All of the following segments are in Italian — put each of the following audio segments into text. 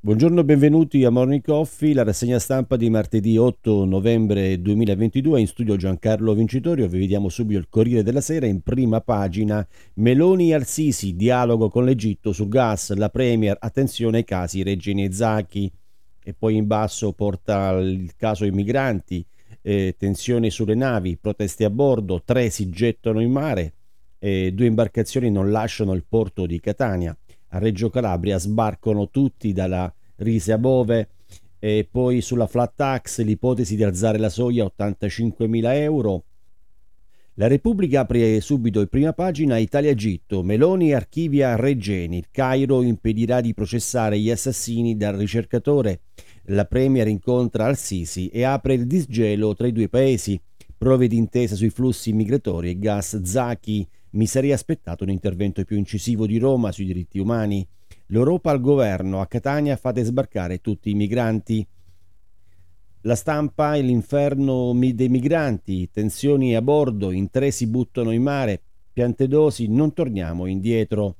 Buongiorno benvenuti a Morning Coffee, la rassegna stampa di martedì 8 novembre 2022. In studio Giancarlo Vincitorio, vi vediamo subito il Corriere della Sera in prima pagina. Meloni e Al-Sisi, dialogo con l'Egitto sul gas, la Premier, attenzione ai casi Regeni e Zacchi. E poi in basso porta il caso ai migranti, eh, tensioni sulle navi, proteste a bordo, tre si gettano in mare, eh, due imbarcazioni non lasciano il porto di Catania a Reggio Calabria sbarcano tutti dalla Rise Bove e poi sulla flat tax l'ipotesi di alzare la soglia a 85.000 euro. La Repubblica apre subito in prima pagina Italia-Egitto, Meloni archivia Regeni, il Cairo impedirà di processare gli assassini dal ricercatore, la Premier incontra Al-Sisi e apre il disgelo tra i due paesi, prove d'intesa sui flussi migratori e gas Zaki mi sarei aspettato un intervento più incisivo di Roma sui diritti umani. L'Europa al governo, a Catania fate sbarcare tutti i migranti. La stampa e l'inferno dei migranti, tensioni a bordo, in tre si buttano in mare, piantedosi, non torniamo indietro.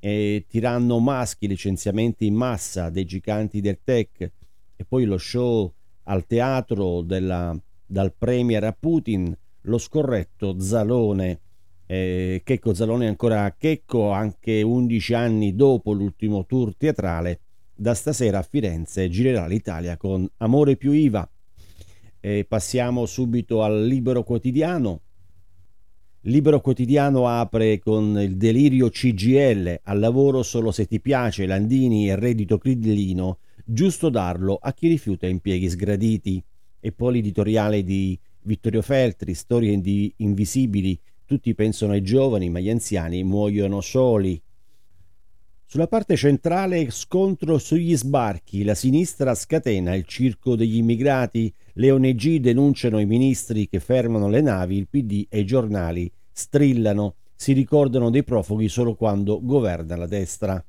E tiranno maschi, licenziamenti in massa dei giganti del tech e poi lo show al teatro della, dal premier a Putin, lo scorretto Zalone eh, Checco Zalone è ancora Checco anche 11 anni dopo l'ultimo tour teatrale. Da stasera a Firenze girerà l'Italia con Amore più IVA. E passiamo subito al Libero Quotidiano. Libero Quotidiano apre con il delirio CGL, al lavoro solo se ti piace, Landini e reddito crillino, giusto darlo a chi rifiuta impieghi sgraditi. E poi l'editoriale di Vittorio Feltri, Storie invisibili, tutti pensano ai giovani, ma gli anziani muoiono soli. Sulla parte centrale scontro sugli sbarchi, la sinistra scatena il circo degli immigrati, le ONG denunciano i ministri che fermano le navi, il PD e i giornali strillano, si ricordano dei profughi solo quando governa la destra.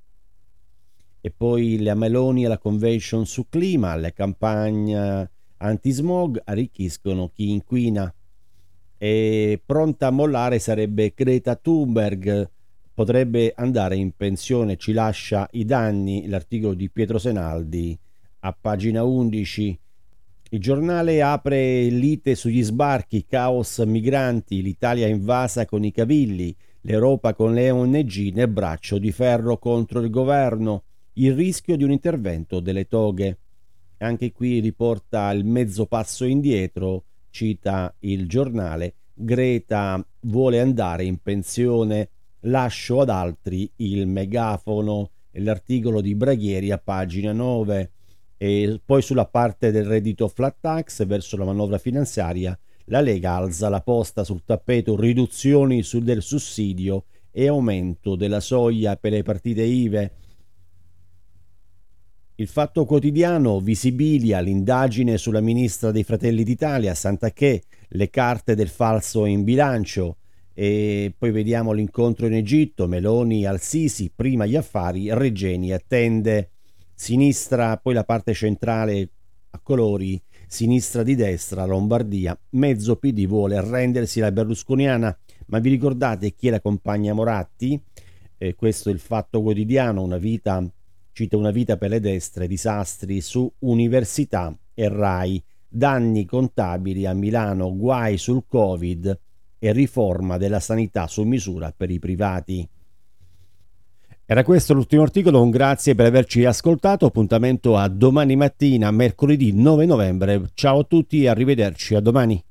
E poi le Meloni alla convention su clima, le campagne anti-smog arricchiscono chi inquina e pronta a mollare sarebbe Greta Thunberg, potrebbe andare in pensione, ci lascia i danni, l'articolo di Pietro Senaldi a pagina 11. Il giornale apre lite sugli sbarchi, caos migranti, l'Italia invasa con i cavilli, l'Europa con le ONG nel braccio di ferro contro il governo, il rischio di un intervento delle toghe. Anche qui riporta il mezzo passo indietro, cita il giornale, Greta vuole andare in pensione, lascio ad altri il megafono, l'articolo di Braghieri a pagina 9 e poi sulla parte del reddito flat tax verso la manovra finanziaria la Lega alza la posta sul tappeto riduzioni sul del sussidio e aumento della soglia per le partite IVE il Fatto Quotidiano visibilia l'indagine sulla ministra dei Fratelli d'Italia, Sant'Acché, le carte del falso in bilancio. E poi vediamo l'incontro in Egitto, Meloni al Sisi, prima gli affari, Regeni attende, sinistra, poi la parte centrale a colori, sinistra di destra, Lombardia, mezzo PD vuole arrendersi la berlusconiana, ma vi ricordate chi è la compagna Moratti? Eh, questo è il Fatto Quotidiano, una vita cita una vita per le destre, disastri su università e RAI, danni contabili a Milano, guai sul Covid e riforma della sanità su misura per i privati. Era questo l'ultimo articolo, un grazie per averci ascoltato, appuntamento a domani mattina, mercoledì 9 novembre. Ciao a tutti e arrivederci, a domani.